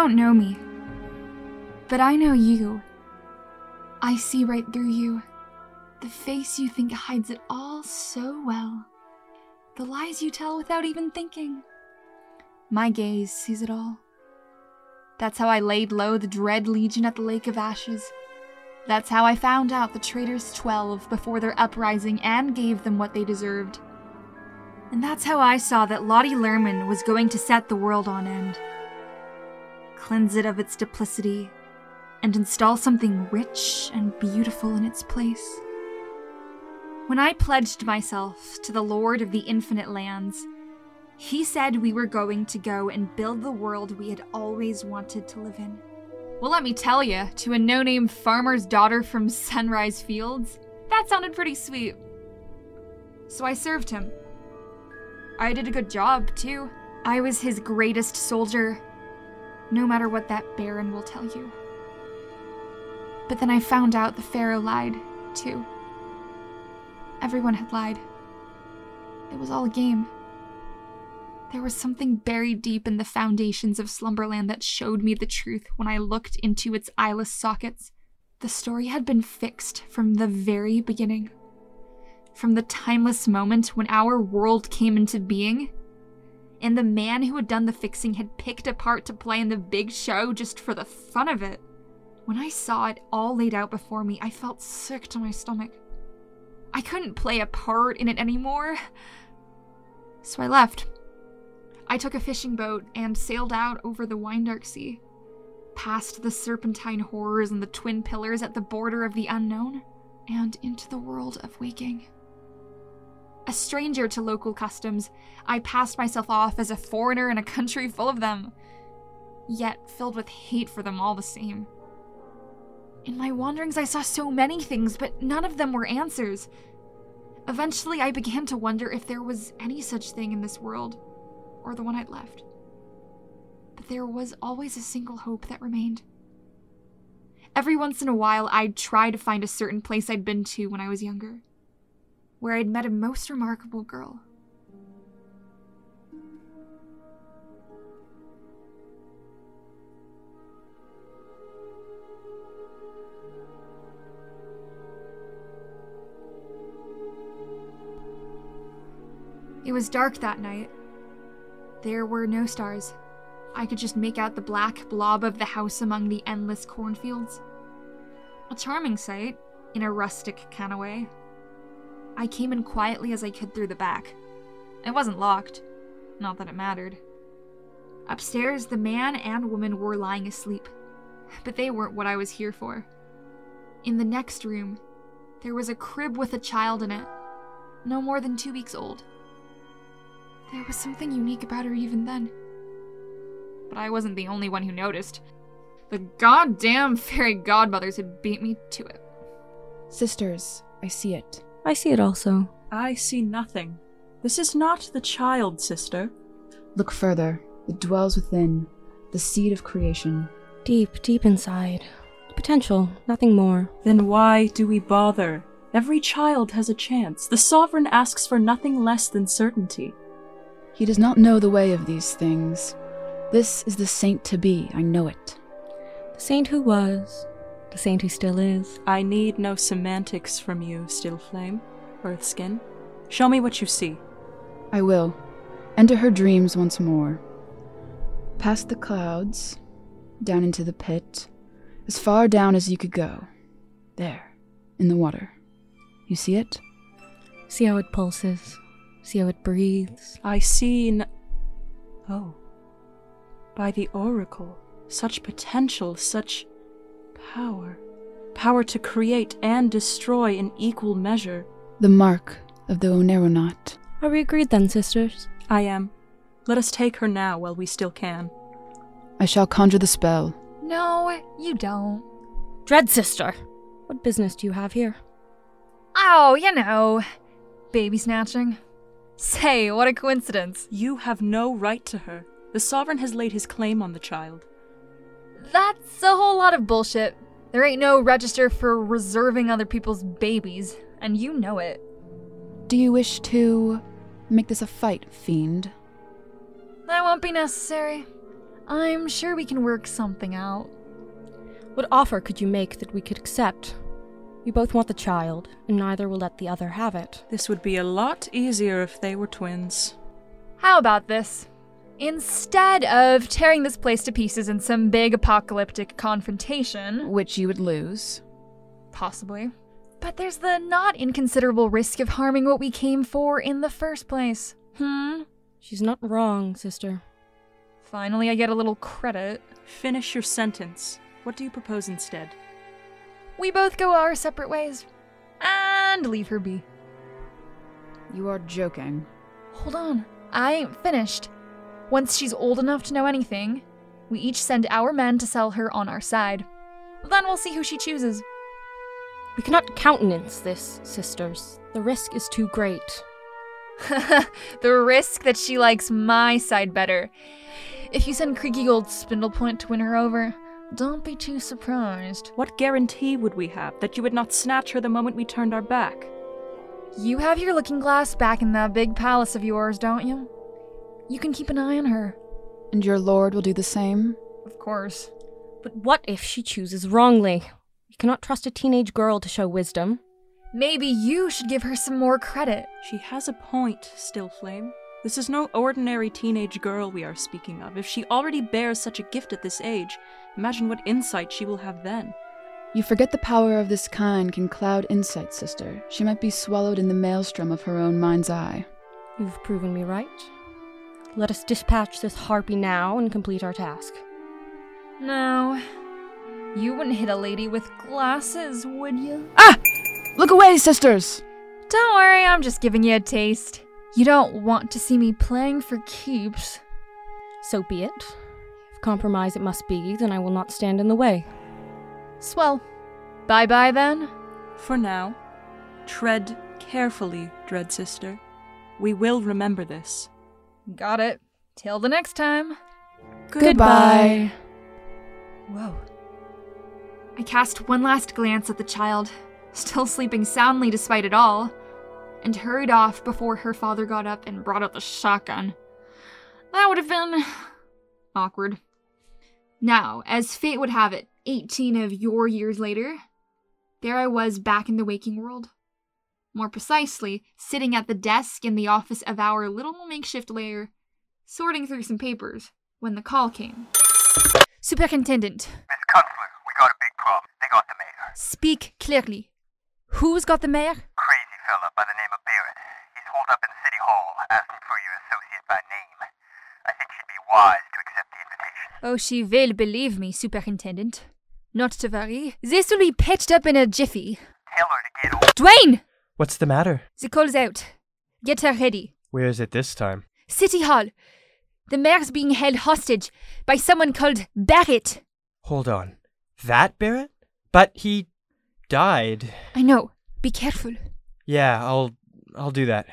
Don't know me, but I know you. I see right through you. The face you think hides it all so well. The lies you tell without even thinking. My gaze sees it all. That's how I laid low the Dread Legion at the Lake of Ashes. That's how I found out the traitors 12 before their uprising and gave them what they deserved. And that's how I saw that Lottie Lerman was going to set the world on end. Cleanse it of its duplicity and install something rich and beautiful in its place. When I pledged myself to the Lord of the Infinite Lands, he said we were going to go and build the world we had always wanted to live in. Well, let me tell you, to a no name farmer's daughter from Sunrise Fields, that sounded pretty sweet. So I served him. I did a good job, too. I was his greatest soldier, no matter what that Baron will tell you. But then I found out the Pharaoh lied, too. Everyone had lied. It was all a game. There was something buried deep in the foundations of Slumberland that showed me the truth when I looked into its eyeless sockets. The story had been fixed from the very beginning. From the timeless moment when our world came into being. And the man who had done the fixing had picked a part to play in the big show just for the fun of it. When I saw it all laid out before me, I felt sick to my stomach. I couldn't play a part in it anymore. So I left. I took a fishing boat and sailed out over the Windark Sea, past the serpentine horrors and the twin pillars at the border of the unknown, and into the world of waking. A stranger to local customs, I passed myself off as a foreigner in a country full of them, yet filled with hate for them all the same. In my wanderings, I saw so many things, but none of them were answers. Eventually, I began to wonder if there was any such thing in this world or the one I'd left. But there was always a single hope that remained. Every once in a while, I'd try to find a certain place I'd been to when I was younger, where I'd met a most remarkable girl. It was dark that night, there were no stars. I could just make out the black blob of the house among the endless cornfields. A charming sight, in a rustic kind of way. I came in quietly as I could through the back. It wasn't locked. Not that it mattered. Upstairs, the man and woman were lying asleep, but they weren't what I was here for. In the next room, there was a crib with a child in it, no more than two weeks old. There was something unique about her even then. But I wasn't the only one who noticed. The goddamn fairy godmothers had beat me to it. Sisters, I see it. I see it also. I see nothing. This is not the child, sister. Look further. It dwells within, the seed of creation. Deep, deep inside. Potential, nothing more. Then why do we bother? Every child has a chance. The sovereign asks for nothing less than certainty. He does not know the way of these things. This is the saint to be, I know it. The saint who was, the saint who still is. I need no semantics from you, Still Flame, Earthskin. Show me what you see. I will. Enter her dreams once more. Past the clouds, down into the pit, as far down as you could go. There, in the water. You see it? See how it pulses, See how it breathes. I see. N- oh. By the oracle. Such potential, such power. Power to create and destroy in equal measure. The mark of the Oneironaut. Are we agreed then, sisters? I am. Let us take her now while we still can. I shall conjure the spell. No, you don't. Dread sister, what business do you have here? Oh, you know, baby snatching. Say, what a coincidence. You have no right to her. The sovereign has laid his claim on the child. That's a whole lot of bullshit. There ain't no register for reserving other people's babies, and you know it. Do you wish to make this a fight, fiend? That won't be necessary. I'm sure we can work something out. What offer could you make that we could accept? We both want the child, and neither will let the other have it. This would be a lot easier if they were twins. How about this? Instead of tearing this place to pieces in some big apocalyptic confrontation, Which you would lose. possibly, but there's the not inconsiderable risk of harming what we came for in the first place. Hmm? She's not wrong, sister. Finally, I get a little credit. Finish your sentence. What do you propose instead? We both go our separate ways. And leave her be. You are joking. Hold on. I ain't finished. Once she's old enough to know anything, we each send our men to sell her on our side. Then we'll see who she chooses. We cannot countenance this, sisters. The risk is too great. the risk that she likes my side better. If you send creaky old Spindlepoint to win her over, don't be too surprised. What guarantee would we have that you would not snatch her the moment we turned our back? You have your looking glass back in that big palace of yours, don't you? You can keep an eye on her. And your lord will do the same? Of course. But what if she chooses wrongly? You cannot trust a teenage girl to show wisdom. Maybe you should give her some more credit. She has a point, Stillflame. This is no ordinary teenage girl we are speaking of. If she already bears such a gift at this age, imagine what insight she will have then. You forget the power of this kind can cloud insight, sister. She might be swallowed in the maelstrom of her own mind's eye. You've proven me right. Let us dispatch this harpy now and complete our task. No. You wouldn't hit a lady with glasses, would you? Ah! Look away, sisters! Don't worry, I'm just giving you a taste. You don't want to see me playing for keeps. So be it. If compromise it must be, then I will not stand in the way. Swell. Bye bye then. For now, tread carefully, Dread Sister. We will remember this. Got it. Till the next time. Goodbye. Whoa. I cast one last glance at the child, still sleeping soundly despite it all, and hurried off before her father got up and brought out the shotgun. That would have been awkward. Now, as fate would have it, 18 of your years later, there I was back in the waking world. More precisely, sitting at the desk in the office of our little makeshift lair, sorting through some papers, when the call came. Superintendent, Miss Kunstler, we got a big problem. They got the mayor. speak clearly. Who's got the mayor? Crazy fella by the name of Barrett. He's holed up in City Hall, asking for your associate by name. I think she'd be wise to accept the invitation. Oh, she will believe me, Superintendent. Not to worry. This will be patched up in a jiffy. Tell her to get over. Dwayne! What's the matter? The call's out. Get her ready. Where is it this time? City Hall. The mayor's being held hostage by someone called Barrett. Hold on. That Barrett? But he died. I know. Be careful. Yeah, I'll I'll do that.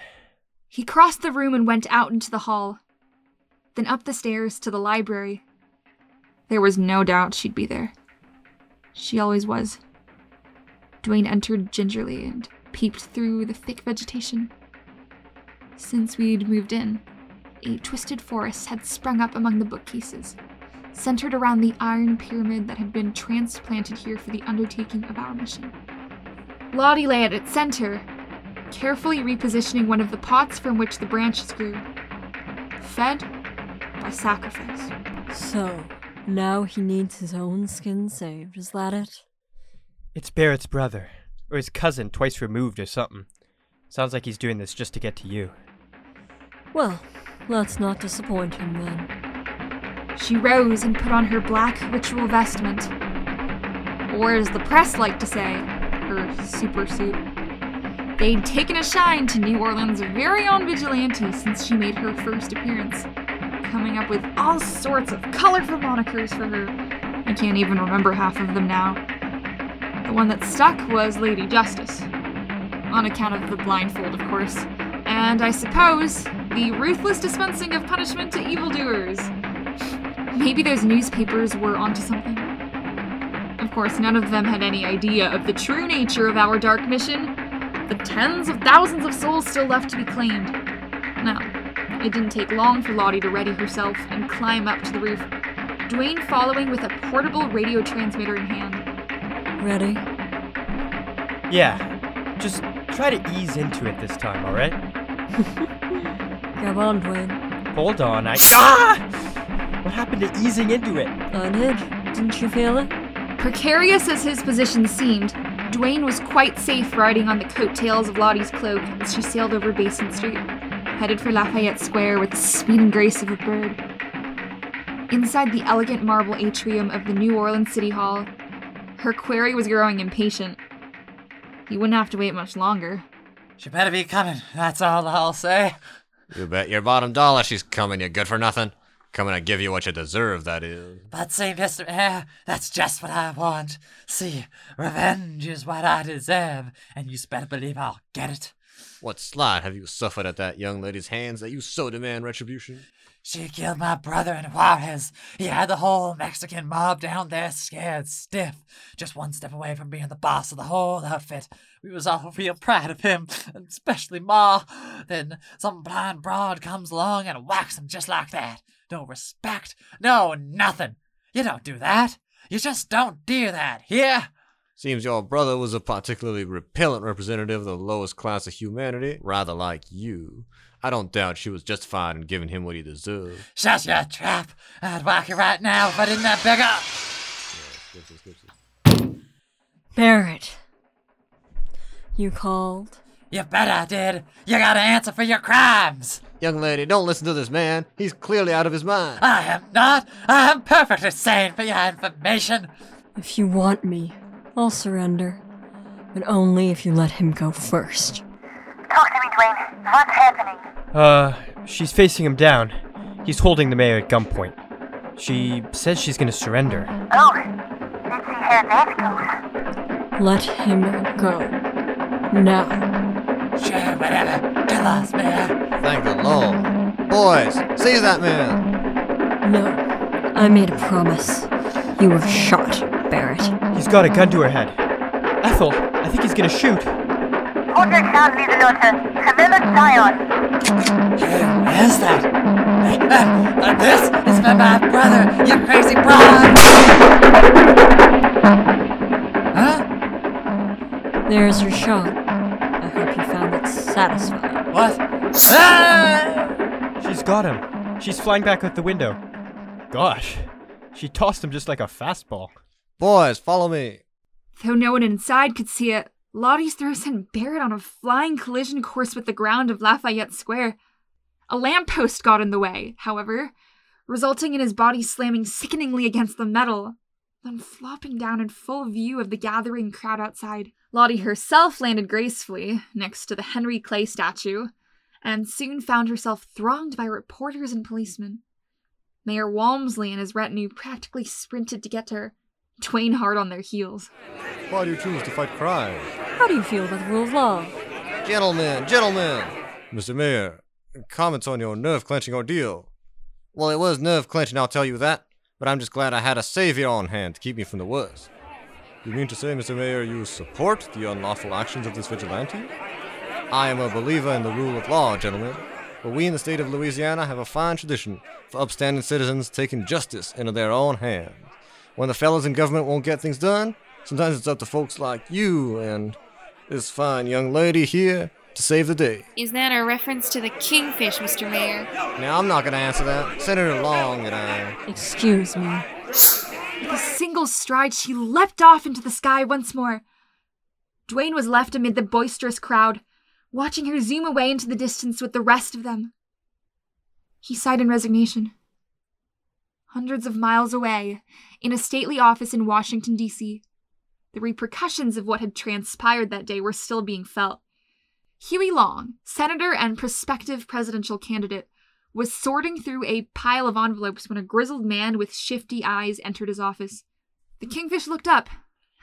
He crossed the room and went out into the hall, then up the stairs to the library. There was no doubt she'd be there. She always was. Dwayne entered gingerly and peeped through the thick vegetation. Since we'd moved in, a twisted forest had sprung up among the bookcases, centered around the iron pyramid that had been transplanted here for the undertaking of our mission. Lottie lay at its center, carefully repositioning one of the pots from which the branches grew. Fed by sacrifice. So, now he needs his own skin saved, is that it? It's Barrett's brother. Or his cousin, twice removed or something. Sounds like he's doing this just to get to you. Well, let's not disappoint him then. She rose and put on her black ritual vestment. Or, as the press liked to say, her super suit. They'd taken a shine to New Orleans' very own vigilante since she made her first appearance, coming up with all sorts of colorful monikers for her. I can't even remember half of them now. The one that stuck was Lady Justice, on account of the blindfold, of course, and I suppose the ruthless dispensing of punishment to evildoers. Maybe those newspapers were onto something. Of course, none of them had any idea of the true nature of our dark mission the tens of thousands of souls still left to be claimed. Now, it didn't take long for Lottie to ready herself and climb up to the roof. Dwayne following with a portable radio transmitter in hand. Ready? Yeah. Just try to ease into it this time, alright? Grab on, Dwayne. Hold on, I. Ah! What happened to easing into it? I did. Didn't you feel it? Precarious as his position seemed, Dwayne was quite safe riding on the coattails of Lottie's cloak as she sailed over Basin Street, headed for Lafayette Square with the speed and grace of a bird. Inside the elegant marble atrium of the New Orleans City Hall, her query was growing impatient. He wouldn't have to wait much longer. She better be coming, that's all I'll say. You bet your bottom dollar she's coming, you good for nothing. Coming to give you what you deserve, that is. But see, Mr. Mayor, that's just what I want. See, revenge is what I deserve, and you better believe I'll get it. What slight have you suffered at that young lady's hands that you so demand retribution? She killed my brother in Juarez. He had the whole Mexican mob down there scared stiff. Just one step away from being the boss of the whole outfit. We was all real proud of him, and especially Ma. Then some blind broad comes along and whacks him just like that. No respect, no nothing. You don't do that. You just don't do that, yeah? Seems your brother was a particularly repellent representative of the lowest class of humanity, rather like you. I don't doubt she was justified in giving him what he deserved. Shut your trap. I'd whack you right now if I didn't have bigger. Barrett. You called? You bet I did. You gotta answer for your crimes. Young lady, don't listen to this man. He's clearly out of his mind. I am not. I am perfectly sane for your information. If you want me, I'll surrender. But only if you let him go first. Talk to me, Dwayne. What's happening? Uh, she's facing him down. He's holding the mayor at gunpoint. She says she's gonna surrender. Oh, let's see how that goes. Let him go. Now. Sure, whatever. Kill us, Mayor. Thank the Lord. Boys, seize that man. No. I made a promise. You were shot, Barrett. He's got a gun to her head. Ethel, I think he's gonna shoot. Order shall be the Lotte. Camilla Zion. Who is that? Uh, uh, this is for my brother, you crazy broad. Huh? There's your shot. I hope you found it satisfying. What? Ah! She's got him. She's flying back out the window. Gosh, she tossed him just like a fastball. Boys, follow me. Though no one inside could see it, Lottie's throw sent Barrett on a flying collision course with the ground of Lafayette Square. A lamppost got in the way, however, resulting in his body slamming sickeningly against the metal, then flopping down in full view of the gathering crowd outside. Lottie herself landed gracefully next to the Henry Clay statue, and soon found herself thronged by reporters and policemen. Mayor Walmsley and his retinue practically sprinted to get her, Dwayne hard on their heels. Why do you choose to fight crime? How do you feel about the rule of law? Gentlemen, gentlemen! Mr. Mayor, comments on your nerve clenching ordeal. Well, it was nerve clenching, I'll tell you that, but I'm just glad I had a savior on hand to keep me from the worst. You mean to say, Mr. Mayor, you support the unlawful actions of this vigilante? I am a believer in the rule of law, gentlemen, but we in the state of Louisiana have a fine tradition for upstanding citizens taking justice into their own hands. When the fellows in government won't get things done, sometimes it's up to folks like you and this fine young lady here to save the day. Is that a reference to the kingfish, Mr. Mayor? Now, I'm not going to answer that. Senator Long and I. Excuse me. With a single stride, she leapt off into the sky once more. Dwayne was left amid the boisterous crowd, watching her zoom away into the distance with the rest of them. He sighed in resignation. Hundreds of miles away, in a stately office in Washington, D.C., the repercussions of what had transpired that day were still being felt. Huey Long, senator and prospective presidential candidate, was sorting through a pile of envelopes when a grizzled man with shifty eyes entered his office. The kingfish looked up,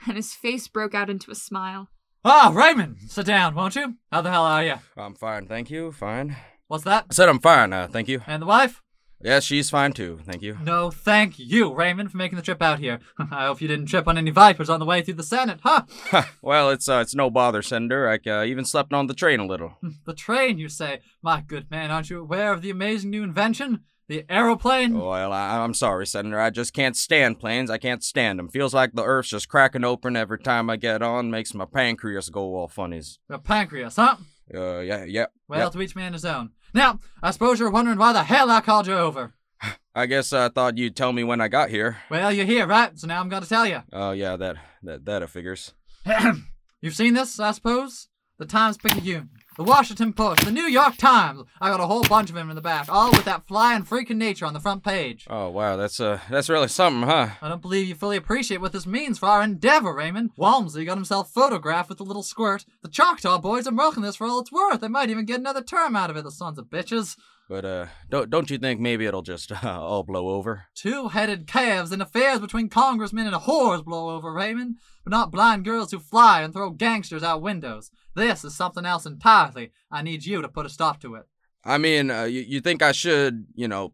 and his face broke out into a smile. Ah, Raymond, sit down, won't you? How the hell are you? I'm fine, thank you. Fine. What's that? I said I'm fine, uh, thank you. And the wife? Yes, she's fine too, thank you. No, thank you, Raymond, for making the trip out here. I hope you didn't trip on any vipers on the way through the Senate, huh? well, it's uh, it's no bother, Senator. I uh, even slept on the train a little. the train, you say? My good man, aren't you aware of the amazing new invention? The aeroplane? Well, I, I'm sorry, Senator. I just can't stand planes. I can't stand them. Feels like the Earth's just cracking open every time I get on. Makes my pancreas go all funnies. The pancreas, huh? Uh, yeah, yeah. Well, yep. to each man his own. Now, I suppose you're wondering why the hell I called you over. I guess I thought you'd tell me when I got here. Well, you're here, right? So now I'm gonna tell you. Oh, yeah, that that that figures. You've seen this, I suppose? The Times Picayune, the Washington Post, the New York Times. I got a whole bunch of them in the back, all with that flying freaking nature on the front page. Oh wow, that's uh that's really something, huh? I don't believe you fully appreciate what this means for our endeavor, Raymond. Walmsley got himself photographed with the little squirt. The Choctaw boys are milking this for all it's worth. They might even get another term out of it, the sons of bitches. But uh, don't don't you think maybe it'll just uh, all blow over? Two-headed calves and affairs between congressmen and whores blow over, Raymond. But not blind girls who fly and throw gangsters out windows. This is something else entirely. I need you to put a stop to it. I mean, uh, you you think I should, you know,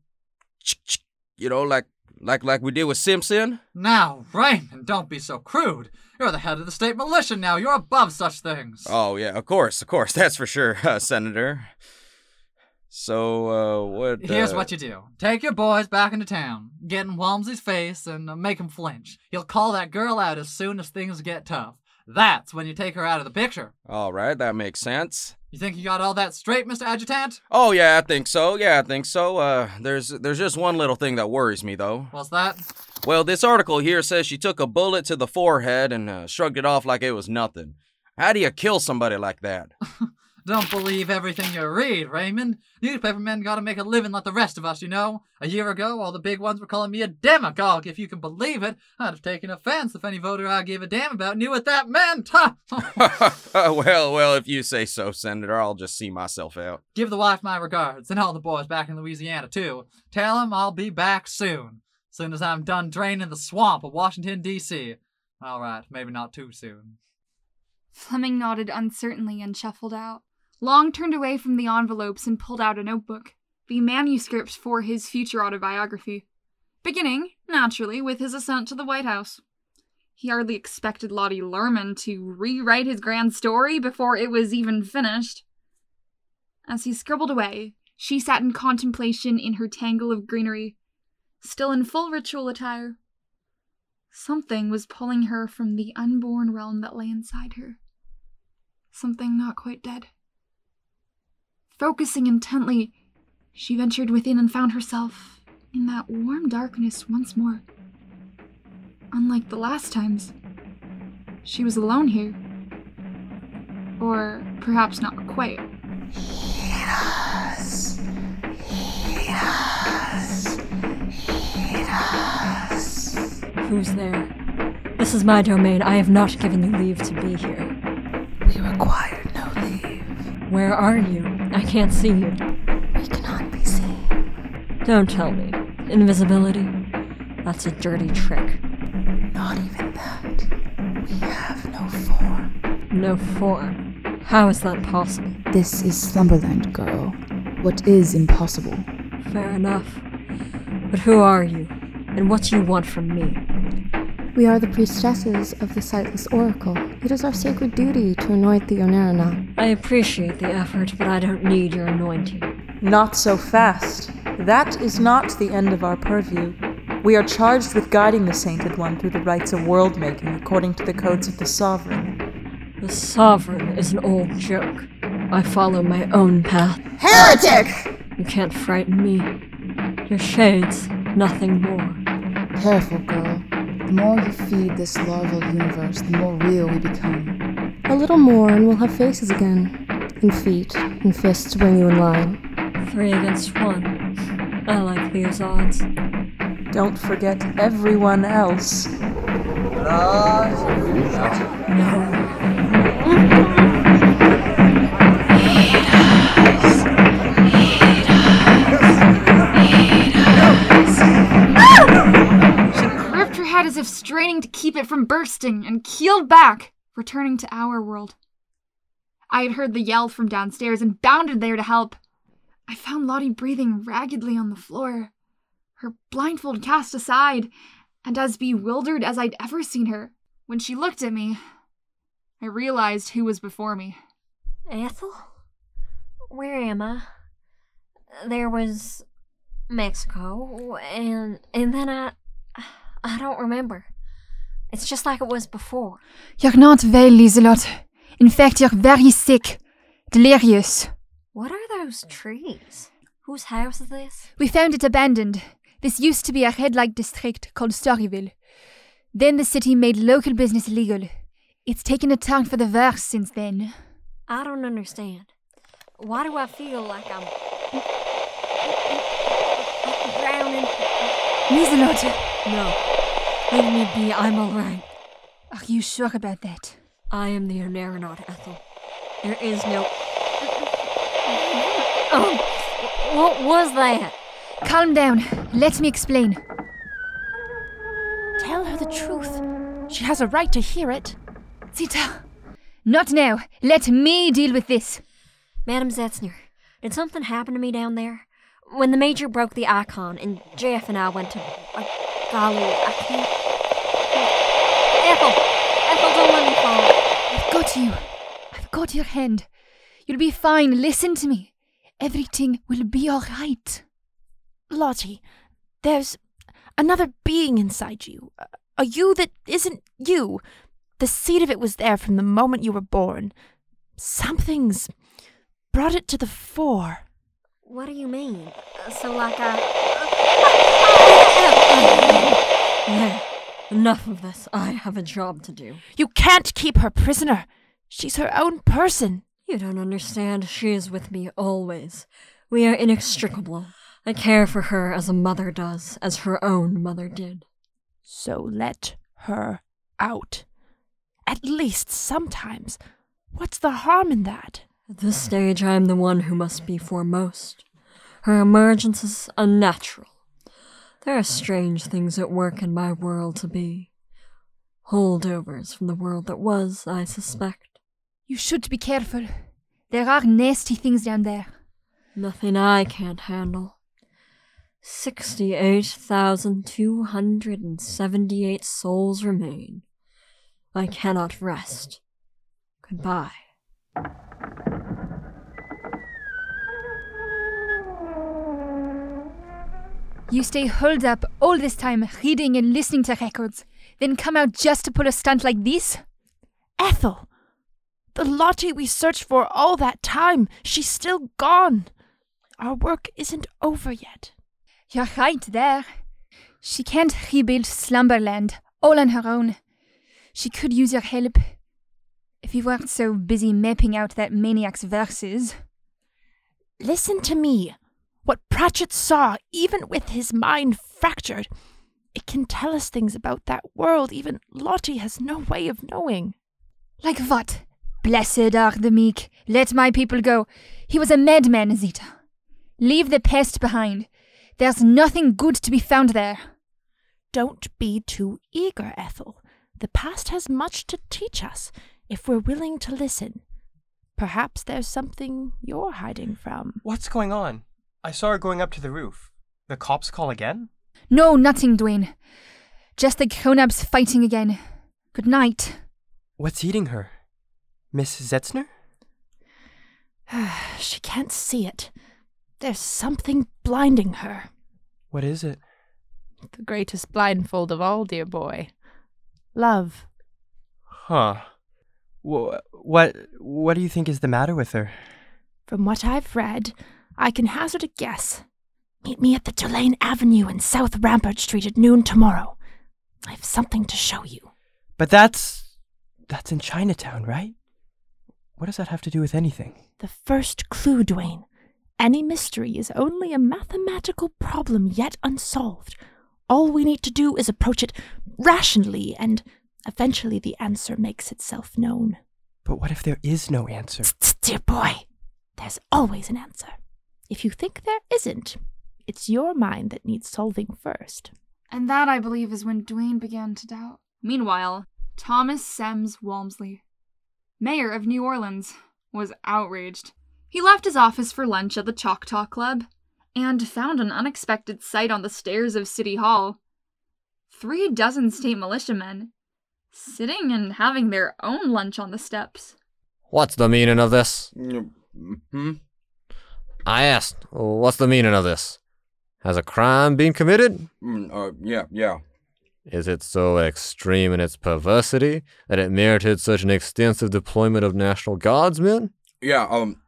you know, like like like we did with Simpson? Now, Raymond, don't be so crude. You're the head of the state militia now. You're above such things. Oh yeah, of course, of course, that's for sure, uh, Senator. So, uh, what? Here's uh, what you do. Take your boys back into town, get in Walmsley's face, and uh, make him flinch. He'll call that girl out as soon as things get tough. That's when you take her out of the picture. All right, that makes sense. You think you got all that straight, Mr. Adjutant? Oh yeah, I think so. Yeah, I think so. Uh, there's there's just one little thing that worries me though. What's that? Well, this article here says she took a bullet to the forehead and uh, shrugged it off like it was nothing. How do you kill somebody like that? Don't believe everything you read, Raymond. Newspapermen gotta make a living like the rest of us, you know. A year ago, all the big ones were calling me a demagogue, if you can believe it. I'd have taken offense if any voter I gave a damn about knew what that meant. Ha! well, well, if you say so, Senator, I'll just see myself out. Give the wife my regards, and all the boys back in Louisiana, too. Tell 'em I'll be back soon. Soon as I'm done draining the swamp of Washington, D.C. All right, maybe not too soon. Fleming nodded uncertainly and shuffled out. Long turned away from the envelopes and pulled out a notebook, the manuscript for his future autobiography, beginning, naturally, with his ascent to the White House. He hardly expected Lottie Lerman to rewrite his grand story before it was even finished. As he scribbled away, she sat in contemplation in her tangle of greenery, still in full ritual attire. Something was pulling her from the unborn realm that lay inside her. Something not quite dead. Focusing intently, she ventured within and found herself in that warm darkness once more. Unlike the last times, she was alone here. Or perhaps not quite. Yes. Yes. Yes. Who's there? This is my domain. I have not given you leave to be here. We required no leave. Where are you? I can't see you. We cannot be seen. Don't tell me. Invisibility? That's a dirty trick. Not even that. We have no form. No form. How is that possible? This is Slumberland, girl. What is impossible? Fair enough. But who are you? And what do you want from me? We are the priestesses of the Sightless Oracle. It is our sacred duty to anoint the Onerina. I appreciate the effort, but I don't need your anointing. Not so fast. That is not the end of our purview. We are charged with guiding the Sainted One through the rites of world making according to the codes of the Sovereign. The Sovereign is an old joke. I follow my own path. Heretic! You can't frighten me. Your shades, nothing more. Careful, girl. The more you feed this larval universe, the more real we become. A little more and we'll have faces again. And feet and fists to bring you in line. Three against one. I like these odds. Don't forget everyone else. She straining to keep it from bursting and keeled back, returning to our world. I had heard the yell from downstairs and bounded there to help. I found Lottie breathing raggedly on the floor, her blindfold cast aside, and as bewildered as I'd ever seen her. When she looked at me, I realized who was before me. Ethel? Where am I? There was Mexico, and and then I I don't remember. It's just like it was before. You're not well, Lieselot. In fact, you're very sick. Delirious. What are those trees? Whose house is this? We found it abandoned. This used to be a red light district called Storyville. Then the city made local business illegal. It's taken a turn for the worse since then. I don't understand. Why do I feel like I'm Lieselot! No. Leave me be. I'm all right. Are you sure about that? I am the Oneironaut, Ethel. There is no. Oh, what was that? Calm down. Let me explain. Tell her the truth. She has a right to hear it. Zita! Not now. Let me deal with this. Madam Zetzner, did something happen to me down there? When the Major broke the icon and JF and I went to. Uh, golly, I can't. Ethel! Ethel, don't let me fall. I've got you. I've got your hand. You'll be fine. Listen to me. Everything will be all right. Lottie, there's another being inside you. A you that isn't you. The seed of it was there from the moment you were born. Something's brought it to the fore. What do you mean? Uh, so, like I. There. Enough of this. I have a job to do. You can't keep her prisoner. She's her own person. You don't understand. She is with me always. We are inextricable. I care for her as a mother does, as her own mother did. So let her out. At least sometimes. What's the harm in that? At this stage, I am the one who must be foremost. Her emergence is unnatural. There are strange things at work in my world to be. Holdovers from the world that was, I suspect. You should be careful. There are nasty things down there. Nothing I can't handle. 68,278 souls remain. I cannot rest. Goodbye. You stay holed up all this time reading and listening to records, then come out just to pull a stunt like this? Ethel! The Lottie we searched for all that time, she's still gone. Our work isn't over yet. You're right there. She can't rebuild Slumberland all on her own. She could use your help if you weren't so busy mapping out that maniac's verses. Listen to me. What Pratchett saw, even with his mind fractured, it can tell us things about that world even Lottie has no way of knowing. Like what? Blessed are the meek. Let my people go. He was a madman, Zita. Leave the pest behind. There's nothing good to be found there. Don't be too eager, Ethel. The past has much to teach us if we're willing to listen. Perhaps there's something you're hiding from. What's going on? I saw her going up to the roof. The cops call again? No, nothing, Dwayne. Just the grown-ups fighting again. Good night. What's eating her? Miss Zetzner? she can't see it. There's something blinding her. What is it? The greatest blindfold of all, dear boy. Love. Huh. Wh- what what do you think is the matter with her? From what I've read, I can hazard a guess. Meet me at the Tulane Avenue and South Rampart Street at noon tomorrow. I have something to show you. But that's that's in Chinatown, right? What does that have to do with anything? The first clue, Dwayne. Any mystery is only a mathematical problem yet unsolved. All we need to do is approach it rationally, and eventually the answer makes itself known. But what if there is no answer? Dear boy, there's always an answer. If you think there isn't, it's your mind that needs solving first. And that, I believe, is when Dwayne began to doubt. Meanwhile, Thomas Semmes Walmsley, mayor of New Orleans, was outraged. He left his office for lunch at the Choctaw Club and found an unexpected sight on the stairs of City Hall. Three dozen state militiamen sitting and having their own lunch on the steps. What's the meaning of this? Hmm? I asked, what's the meaning of this? Has a crime been committed? Mm, uh, yeah, yeah. Is it so extreme in its perversity that it merited such an extensive deployment of National Guardsmen? Yeah, um,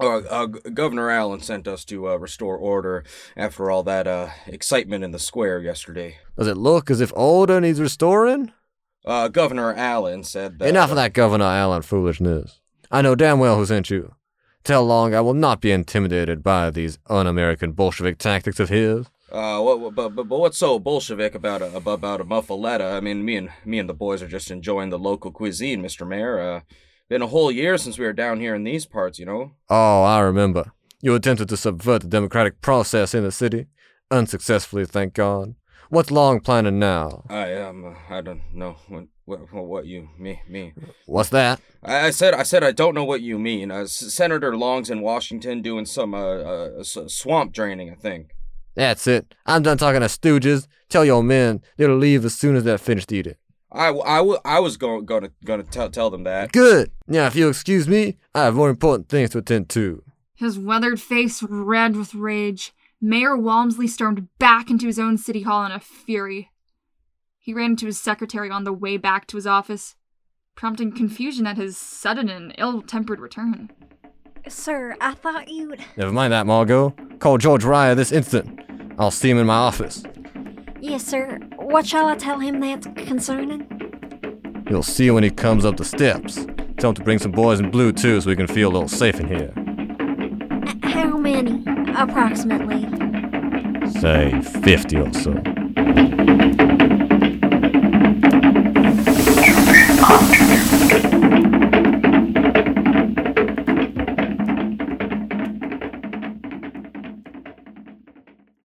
uh, uh, Governor Allen sent us to uh, restore order after all that uh, excitement in the square yesterday. Does it look as if order needs restoring? Uh, Governor Allen said that. Enough of that Governor Allen foolishness. I know damn well who sent you. Tell Long I will not be intimidated by these un-American Bolshevik tactics of his. Uh, what, but, but, but what's so Bolshevik about a about a muffaletta? I mean, me and me and the boys are just enjoying the local cuisine, Mister Mayor. Uh, been a whole year since we were down here in these parts, you know. Oh, I remember. You attempted to subvert the democratic process in the city. Unsuccessfully, thank God. What's Long planning now? I um, I don't know what what, what you me me. What's that? I, I said I said I don't know what you mean. Uh, S- Senator Long's in Washington doing some uh, uh s- swamp draining, I think. That's it. I'm done talking to stooges. Tell your men they'll leave as soon as they're finished eating. I, w- I, w- I was going gonna gonna tell tell them that. Good. Now, if you'll excuse me, I have more important things to attend to. His weathered face red with rage, Mayor Walmsley stormed back into his own city hall in a fury. He ran into his secretary on the way back to his office, prompting confusion at his sudden and ill tempered return. Sir, I thought you'd. Never mind that, Margot. Call George Reyer this instant. I'll see him in my office. Yes, sir. What shall I tell him that's concerning? You'll see when he comes up the steps. Tell him to bring some boys in blue too, so we can feel a little safe in here. How many, approximately? Say 50 or so.